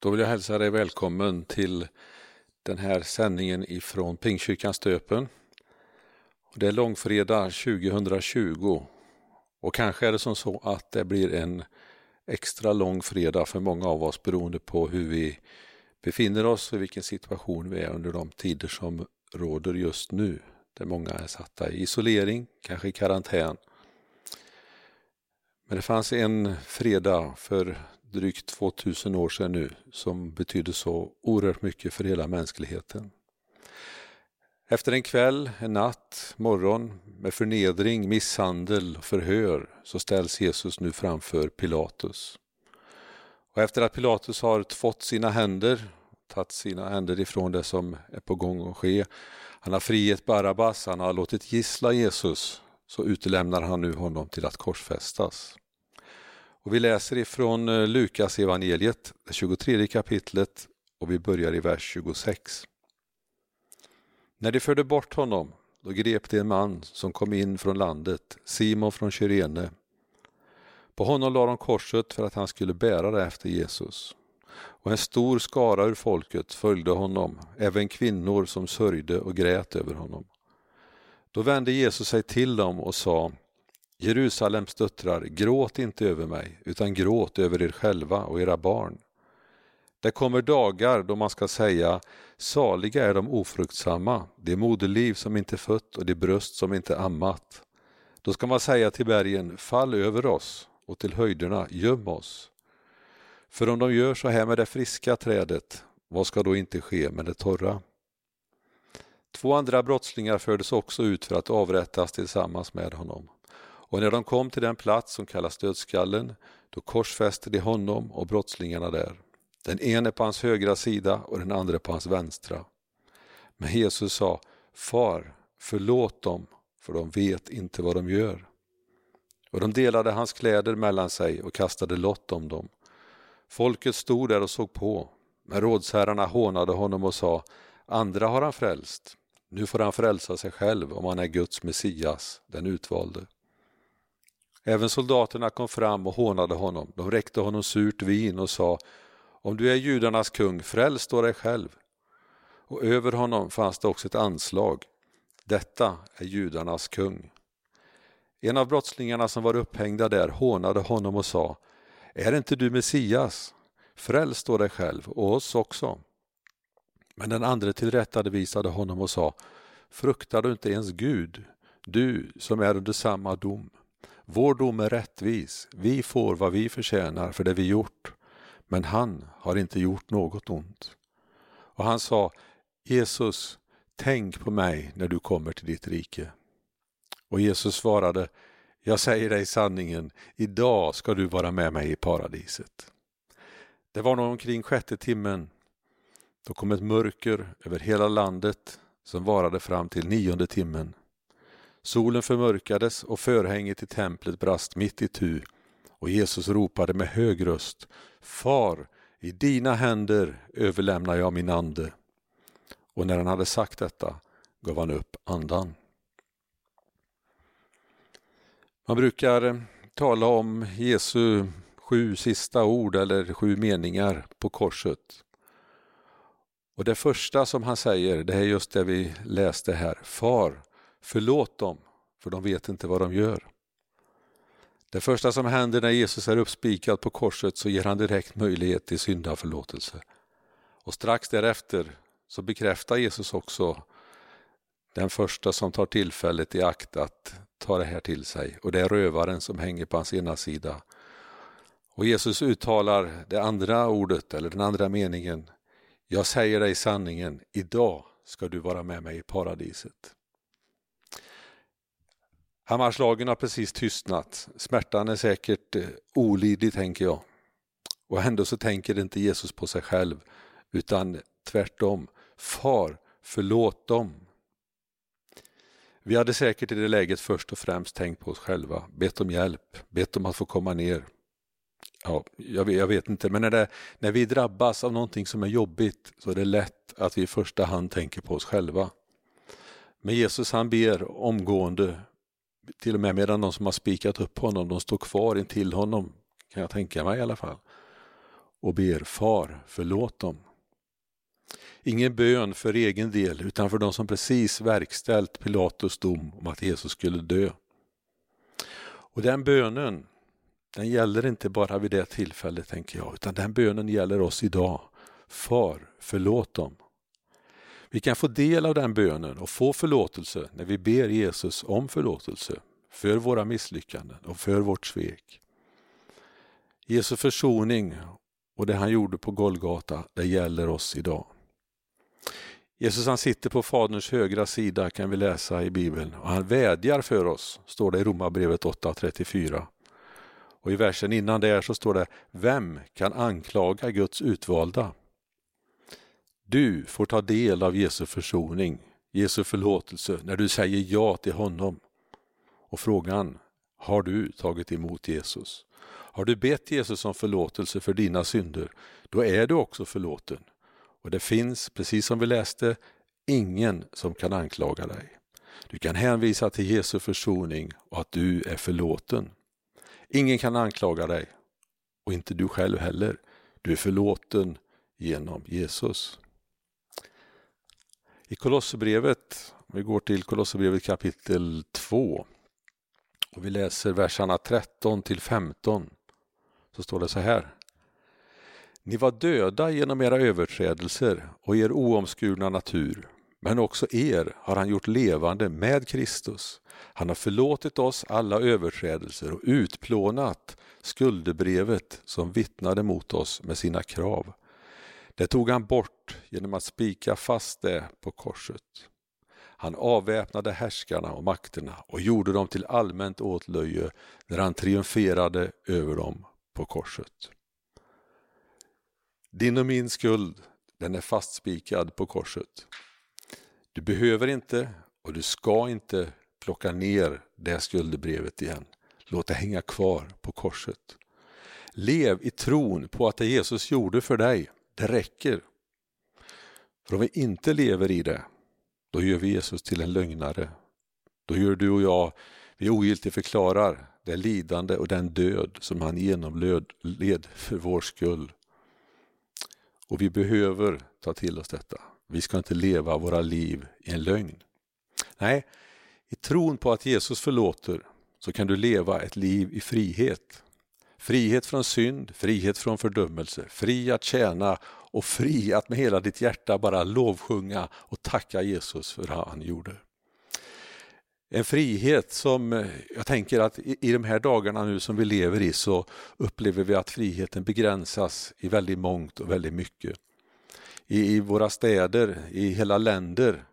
Då vill jag hälsa dig välkommen till den här sändningen ifrån Pingkyrkan Stöpen. Det är långfredag 2020 och kanske är det som så att det blir en extra lång fredag för många av oss beroende på hur vi befinner oss och vilken situation vi är under de tider som råder just nu. Där många är satta i isolering, kanske i karantän. Men det fanns en fredag för drygt 2000 år sedan nu som betydde så oerhört mycket för hela mänskligheten. Efter en kväll, en natt, morgon med förnedring, misshandel och förhör så ställs Jesus nu framför Pilatus. Och efter att Pilatus har tvått sina händer, tagit sina händer ifrån det som är på gång att ske, han har frihet Barabbas, han har låtit gissla Jesus, så utelämnar han nu honom till att korsfästas. Och vi läser ifrån eh, Lukas evangeliet, det 23 kapitlet och vi börjar i vers 26. När de förde bort honom, då grep de en man som kom in från landet, Simon från Kyrene. På honom lade de korset för att han skulle bära det efter Jesus. Och en stor skara ur folket följde honom, även kvinnor som sörjde och grät över honom. Då vände Jesus sig till dem och sa Jerusalems döttrar, gråt inte över mig, utan gråt över er själva och era barn. Det kommer dagar då man ska säga, saliga är de ofruktsamma, det moderliv som inte fött och det bröst som inte ammat. Då ska man säga till bergen, fall över oss och till höjderna, göm oss. För om de gör så här med det friska trädet, vad ska då inte ske med det torra? Två andra brottslingar fördes också ut för att avrättas tillsammans med honom. Och när de kom till den plats som kallas dödskallen, då korsfäste de honom och brottslingarna där. Den ene på hans högra sida och den andra på hans vänstra. Men Jesus sa, Far, förlåt dem, för de vet inte vad de gör. Och de delade hans kläder mellan sig och kastade lott om dem. Folket stod där och såg på, men rådsherrarna hånade honom och sa, andra har han frälst, nu får han frälsa sig själv om han är Guds Messias, den utvalde. Även soldaterna kom fram och hånade honom. De räckte honom surt vin och sa Om du är judarnas kung, fräls då dig själv. Och över honom fanns det också ett anslag. Detta är judarnas kung. En av brottslingarna som var upphängda där hånade honom och sa Är inte du Messias? Fräls då dig själv och oss också. Men den andre tillrättavisade honom och sa Fruktar du inte ens Gud, du som är under samma dom? Vår dom är rättvis, vi får vad vi förtjänar för det vi gjort, men han har inte gjort något ont. Och han sa, Jesus, tänk på mig när du kommer till ditt rike. Och Jesus svarade, jag säger dig sanningen, idag ska du vara med mig i paradiset. Det var nog omkring sjätte timmen. Då kom ett mörker över hela landet som varade fram till nionde timmen. Solen förmörkades och förhänget i templet brast mitt i tu och Jesus ropade med hög röst Far, i dina händer överlämnar jag min ande. Och när han hade sagt detta gav han upp andan. Man brukar eh, tala om Jesu sju sista ord eller sju meningar på korset. Och det första som han säger, det är just det vi läste här. Far, Förlåt dem, för de vet inte vad de gör. Det första som händer när Jesus är uppspikad på korset så ger han direkt möjlighet till syndaförlåtelse. Och strax därefter så bekräftar Jesus också den första som tar tillfället i akt att ta det här till sig och det är rövaren som hänger på hans ena sida. Och Jesus uttalar det andra ordet eller den andra meningen. Jag säger dig sanningen, idag ska du vara med mig i paradiset. Hammarslagen har precis tystnat. Smärtan är säkert eh, olidlig, tänker jag. Och ändå så tänker inte Jesus på sig själv, utan tvärtom. Far, förlåt dem. Vi hade säkert i det läget först och främst tänkt på oss själva, bett om hjälp, bett om att få komma ner. Ja, jag vet, jag vet inte, men när, det, när vi drabbas av någonting som är jobbigt så är det lätt att vi i första hand tänker på oss själva. Men Jesus han ber omgående till och med medan de som har spikat upp honom, de står kvar intill honom, kan jag tänka mig i alla fall. och ber Far, förlåt dem. Ingen bön för egen del utan för de som precis verkställt Pilatus dom om att Jesus skulle dö. Och den bönen, den gäller inte bara vid det tillfället tänker jag, utan den bönen gäller oss idag. Far, förlåt dem. Vi kan få del av den bönen och få förlåtelse när vi ber Jesus om förlåtelse för våra misslyckanden och för vårt svek. Jesu försoning och det han gjorde på Golgata, det gäller oss idag. Jesus han sitter på Faderns högra sida kan vi läsa i Bibeln och han vädjar för oss, står det i Romarbrevet 8.34. Och i versen innan där så står det Vem kan anklaga Guds utvalda? Du får ta del av Jesu försoning, Jesu förlåtelse när du säger ja till honom. Och frågan, har du tagit emot Jesus? Har du bett Jesus om förlåtelse för dina synder, då är du också förlåten. Och det finns, precis som vi läste, ingen som kan anklaga dig. Du kan hänvisa till Jesu försoning och att du är förlåten. Ingen kan anklaga dig och inte du själv heller. Du är förlåten genom Jesus. I Kolosserbrevet, vi går till Kolosserbrevet kapitel 2 och vi läser verserna 13 till 15 så står det så här. Ni var döda genom era överträdelser och er oomskurna natur, men också er har han gjort levande med Kristus. Han har förlåtit oss alla överträdelser och utplånat skuldebrevet som vittnade mot oss med sina krav. Det tog han bort genom att spika fast det på korset. Han avväpnade härskarna och makterna och gjorde dem till allmänt åtlöje när han triumferade över dem på korset. Din och min skuld, den är fastspikad på korset. Du behöver inte och du ska inte plocka ner det skuldebrevet igen. Låt det hänga kvar på korset. Lev i tron på att det Jesus gjorde för dig, det räcker. För om vi inte lever i det, då gör vi Jesus till en lögnare. Då gör du och jag, vi ogiltigt förklarar det lidande och den död som han genomled för vår skull. Och vi behöver ta till oss detta. Vi ska inte leva våra liv i en lögn. Nej, i tron på att Jesus förlåter så kan du leva ett liv i frihet. Frihet från synd, frihet från fördömelse, fri att tjäna och fri att med hela ditt hjärta bara lovsjunga och tacka Jesus för vad han gjorde. En frihet som eh, jag tänker att i de här dagarna nu som vi lever i så upplever vi att friheten begränsas i väldigt mångt och väldigt mycket. I, våra städer, i hela länder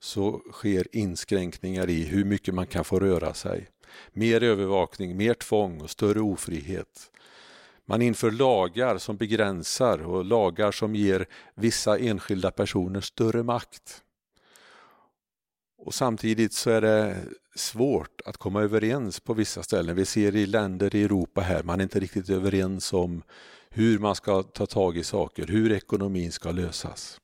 så sker inskränkningar i hur mycket man kan få röra sig. Mer övervakning, mer tvång och större ofrihet. Man inför lagar som begränsar och lagar som ger vissa enskilda personer större makt. Och samtidigt så är det svårt att komma överens på vissa ställen. Vi ser i länder i Europa här, man är inte riktigt överens om hur man ska ta tag i saker, hur ekonomin ska lösas.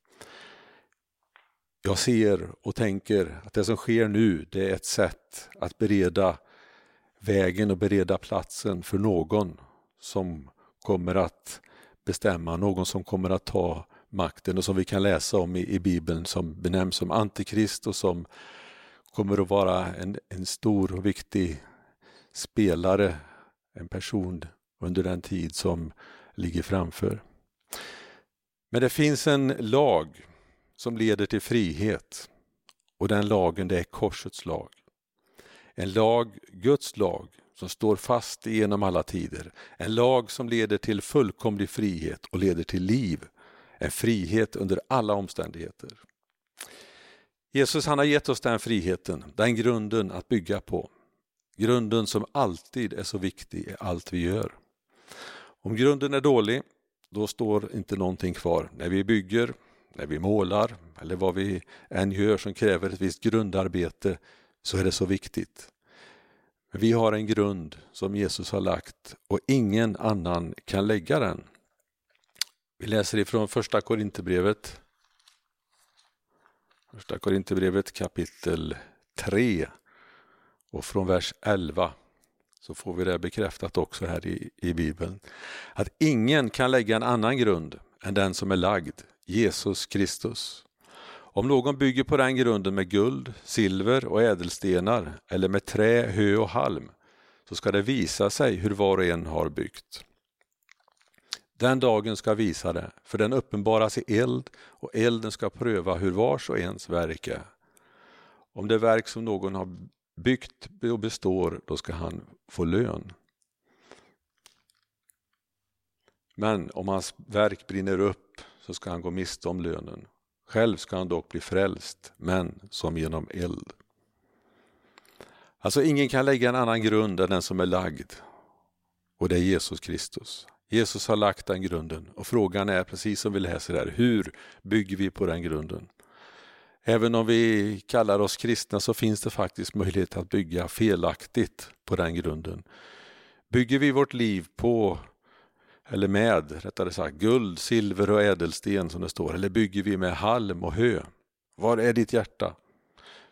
Jag ser och tänker att det som sker nu, det är ett sätt att bereda vägen och bereda platsen för någon som kommer att bestämma, någon som kommer att ta makten och som vi kan läsa om i, i Bibeln som benämns som Antikrist och som kommer att vara en, en stor och viktig spelare, en person under den tid som ligger framför. Men det finns en lag som leder till frihet och den lagen det är korsets lag. En lag, Guds lag, som står fast genom alla tider. En lag som leder till fullkomlig frihet och leder till liv en frihet under alla omständigheter. Jesus han har gett oss den friheten, den grunden att bygga på. Grunden som alltid är så viktig i allt vi gör. Om grunden är dålig, då står inte någonting kvar. När vi bygger, när vi målar eller vad vi än gör som kräver ett visst grundarbete så är det så viktigt. Vi har en grund som Jesus har lagt och ingen annan kan lägga den. Vi läser ifrån första Korinthierbrevet. Första Korinthierbrevet kapitel 3 och från vers 11 så får vi det bekräftat också här i, i Bibeln. Att ingen kan lägga en annan grund än den som är lagd, Jesus Kristus. Om någon bygger på den grunden med guld, silver och ädelstenar eller med trä, hö och halm så ska det visa sig hur var och en har byggt. Den dagen ska visa det, för den uppenbaras i eld och elden ska pröva hur vars och ens verk är. Om det verk som någon har byggt och består, då ska han få lön. Men om hans verk brinner upp så ska han gå miste om lönen. Själv ska han dock bli frälst, men som genom eld. Alltså ingen kan lägga en annan grund än den som är lagd och det är Jesus Kristus. Jesus har lagt den grunden och frågan är precis som vi läser här, hur bygger vi på den grunden? Även om vi kallar oss kristna så finns det faktiskt möjlighet att bygga felaktigt på den grunden. Bygger vi vårt liv på, eller med, rättare sagt, guld, silver och ädelsten som det står, eller bygger vi med halm och hö? Var är ditt hjärta?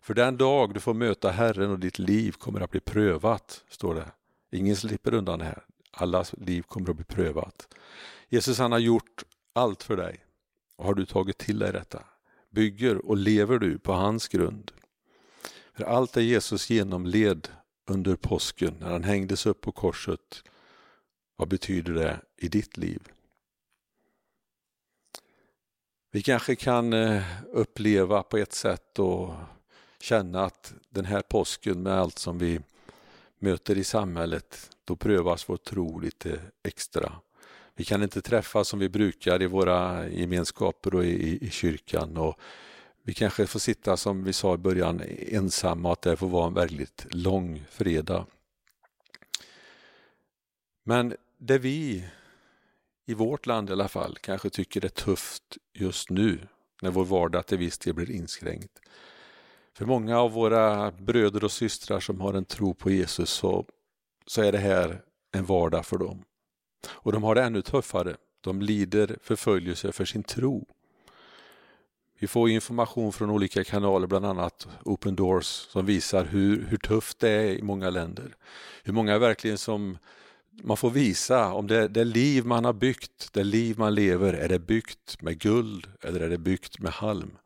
För den dag du får möta Herren och ditt liv kommer att bli prövat, står det. Ingen slipper undan det här. Allas liv kommer att bli prövat. Jesus han har gjort allt för dig. Och har du tagit till dig detta? Bygger och lever du på hans grund? För allt det Jesus genomled under påsken när han hängdes upp på korset, vad betyder det i ditt liv? Vi kanske kan eh, uppleva på ett sätt och känna att den här påsken med allt som vi möter i samhället, då prövas vår tro lite extra. Vi kan inte träffas som vi brukar i våra gemenskaper och i, i kyrkan. Och vi kanske får sitta, som vi sa i början, ensamma och att det får vara en väldigt lång fredag. Men det vi i vårt land i alla fall kanske tycker är tufft just nu när vår vardag till viss del blir inskränkt. För många av våra bröder och systrar som har en tro på Jesus så, så är det här en vardag för dem. Och de har det ännu tuffare. De lider förföljelse för sin tro. Vi får information från olika kanaler, bland annat Open Doors, som visar hur, hur tufft det är i många länder. Hur många verkligen som man får visa om det, det liv man har byggt, det liv man lever, är det byggt med guld eller är det byggt med halm?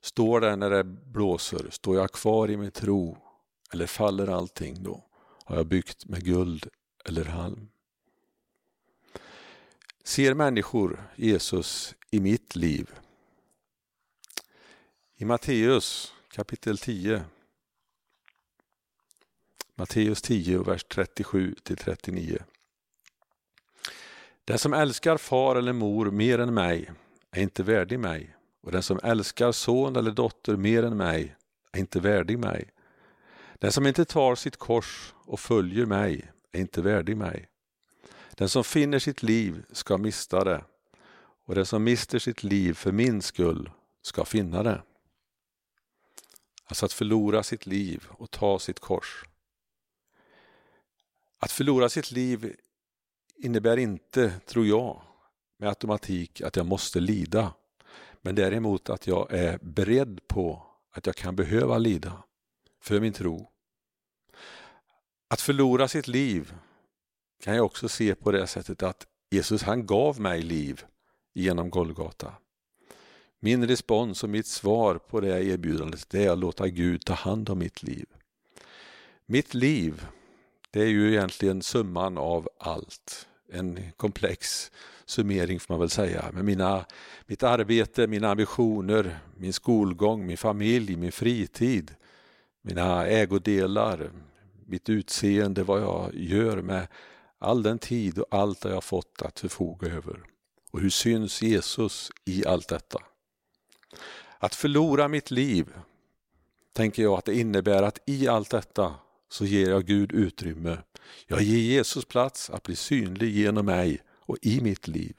Står det när det blåser, står jag kvar i min tro eller faller allting då? Har jag byggt med guld eller halm? Ser människor Jesus i mitt liv? I Matteus kapitel 10 Matteus 10, vers 37 till 39. Den som älskar far eller mor mer än mig är inte värdig mig och den som älskar son eller dotter mer än mig är inte värdig mig. Den som inte tar sitt kors och följer mig är inte värdig mig. Den som finner sitt liv ska mista det och den som mister sitt liv för min skull ska finna det. Alltså att förlora sitt liv och ta sitt kors. Att förlora sitt liv innebär inte, tror jag, med automatik att jag måste lida. Men däremot att jag är beredd på att jag kan behöva lida för min tro. Att förlora sitt liv kan jag också se på det sättet att Jesus han gav mig liv genom Golgata. Min respons och mitt svar på det erbjudandet det är att låta Gud ta hand om mitt liv. Mitt liv, det är ju egentligen summan av allt. En komplex summering får man väl säga. Med mina, mitt arbete, mina ambitioner, min skolgång, min familj, min fritid, mina ägodelar, mitt utseende, vad jag gör med all den tid och allt jag fått att förfoga över. Och hur syns Jesus i allt detta? Att förlora mitt liv, tänker jag att det innebär att i allt detta så ger jag Gud utrymme. Jag ger Jesus plats att bli synlig genom mig och i mitt liv.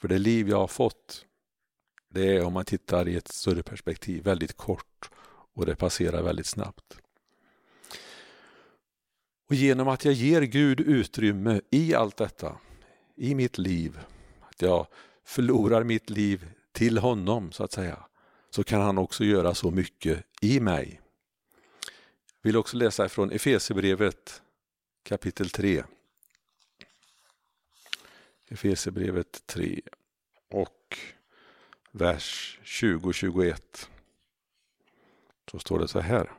För det liv jag har fått, det är om man tittar i ett större perspektiv väldigt kort och det passerar väldigt snabbt. Och genom att jag ger Gud utrymme i allt detta, i mitt liv, att jag förlorar mitt liv till honom så att säga, så kan han också göra så mycket i mig. Jag vill också läsa från Efesierbrevet kapitel 3. Efesierbrevet 3 och vers 20-21. Så står det så här.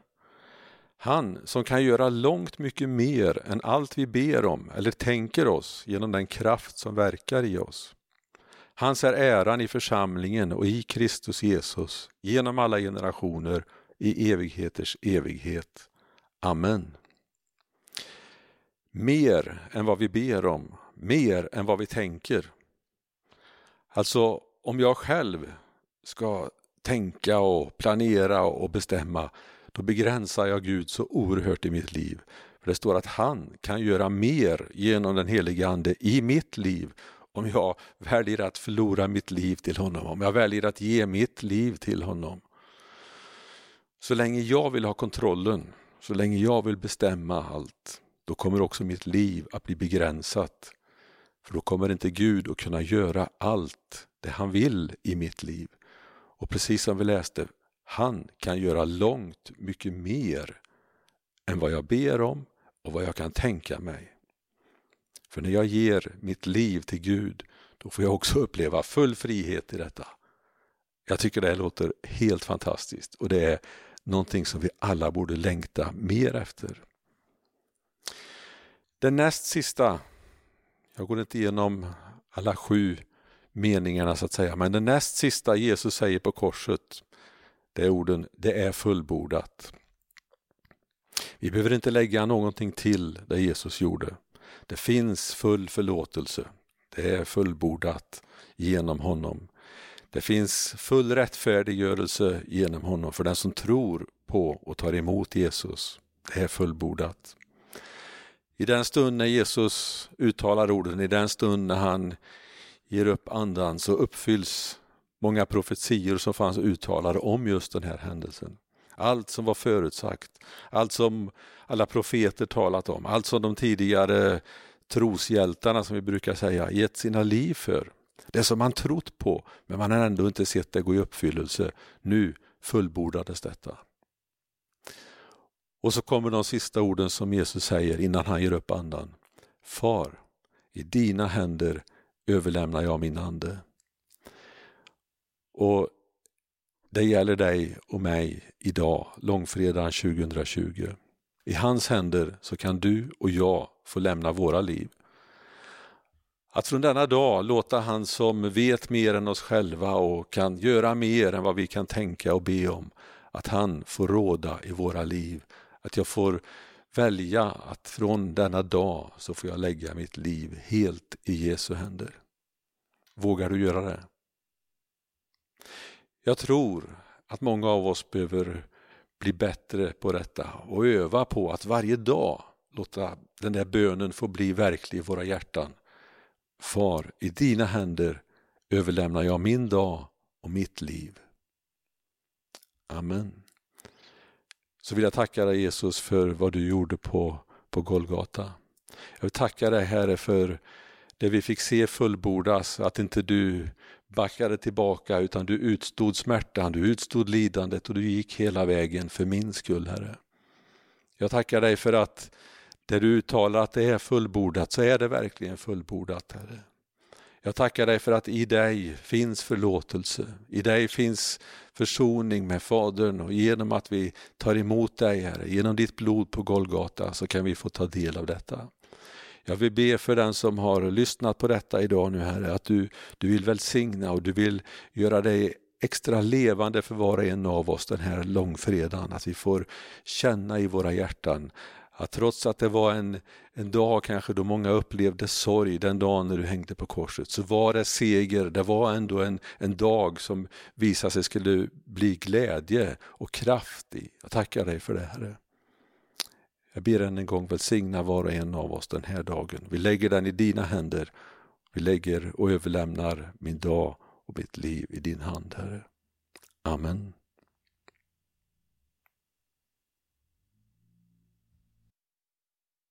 Han som kan göra långt mycket mer än allt vi ber om eller tänker oss genom den kraft som verkar i oss. Hans är äran i församlingen och i Kristus Jesus genom alla generationer i evigheters evighet. Amen. Mer än vad vi ber om, mer än vad vi tänker. Alltså, om jag själv ska tänka och planera och bestämma, då begränsar jag Gud så oerhört i mitt liv. För Det står att han kan göra mer genom den helige Ande i mitt liv om jag väljer att förlora mitt liv till honom, om jag väljer att ge mitt liv till honom. Så länge jag vill ha kontrollen, så länge jag vill bestämma allt, då kommer också mitt liv att bli begränsat. För då kommer inte Gud att kunna göra allt det han vill i mitt liv. Och precis som vi läste, han kan göra långt mycket mer än vad jag ber om och vad jag kan tänka mig. För när jag ger mitt liv till Gud, då får jag också uppleva full frihet i detta. Jag tycker det låter helt fantastiskt och det är någonting som vi alla borde längta mer efter. Den näst sista, jag går inte igenom alla sju meningarna så att säga, men den näst sista Jesus säger på korset, det är orden ”det är fullbordat”. Vi behöver inte lägga någonting till det Jesus gjorde. Det finns full förlåtelse. Det är fullbordat genom honom. Det finns full rättfärdiggörelse genom honom för den som tror på och tar emot Jesus. Det är fullbordat. I den stund när Jesus uttalar orden, i den stund när han ger upp andan så uppfylls många profetior som fanns uttalade om just den här händelsen. Allt som var förutsagt, allt som alla profeter talat om, allt som de tidigare troshjältarna som vi brukar säga gett sina liv för. Det som man trott på men man har ändå inte sett det gå i uppfyllelse. Nu fullbordades detta. Och så kommer de sista orden som Jesus säger innan han ger upp andan. Far, i dina händer överlämnar jag min ande. Och det gäller dig och mig idag, långfredagen 2020. I hans händer så kan du och jag få lämna våra liv. Att från denna dag låta han som vet mer än oss själva och kan göra mer än vad vi kan tänka och be om, att han får råda i våra liv. Att jag får välja att från denna dag så får jag lägga mitt liv helt i Jesu händer. Vågar du göra det? Jag tror att många av oss behöver bli bättre på detta och öva på att varje dag låta den där bönen få bli verklig i våra hjärtan. Far, i dina händer överlämnar jag min dag och mitt liv. Amen. Så vill jag tacka dig Jesus för vad du gjorde på, på Golgata. Jag vill tacka dig Herre för det vi fick se fullbordas, att inte du backade tillbaka utan du utstod smärtan, du utstod lidandet och du gick hela vägen för min skull Herre. Jag tackar dig för att där du uttalar att det är fullbordat så är det verkligen fullbordat Herre. Jag tackar dig för att i dig finns förlåtelse, i dig finns försoning med Fadern och genom att vi tar emot dig Herre, genom ditt blod på Golgata så kan vi få ta del av detta. Jag vill be för den som har lyssnat på detta idag nu Herre, att du, du vill välsigna och du vill göra dig extra levande för var och en av oss den här långfredagen. Att vi får känna i våra hjärtan att trots att det var en, en dag kanske då många upplevde sorg den dagen när du hängde på korset, så var det seger, det var ändå en, en dag som visade sig skulle bli glädje och kraft i. Jag tackar dig för det Herre. Jag ber än en gång välsigna var och en av oss den här dagen. Vi lägger den i dina händer. Vi lägger och överlämnar min dag och mitt liv i din hand, Herre. Amen.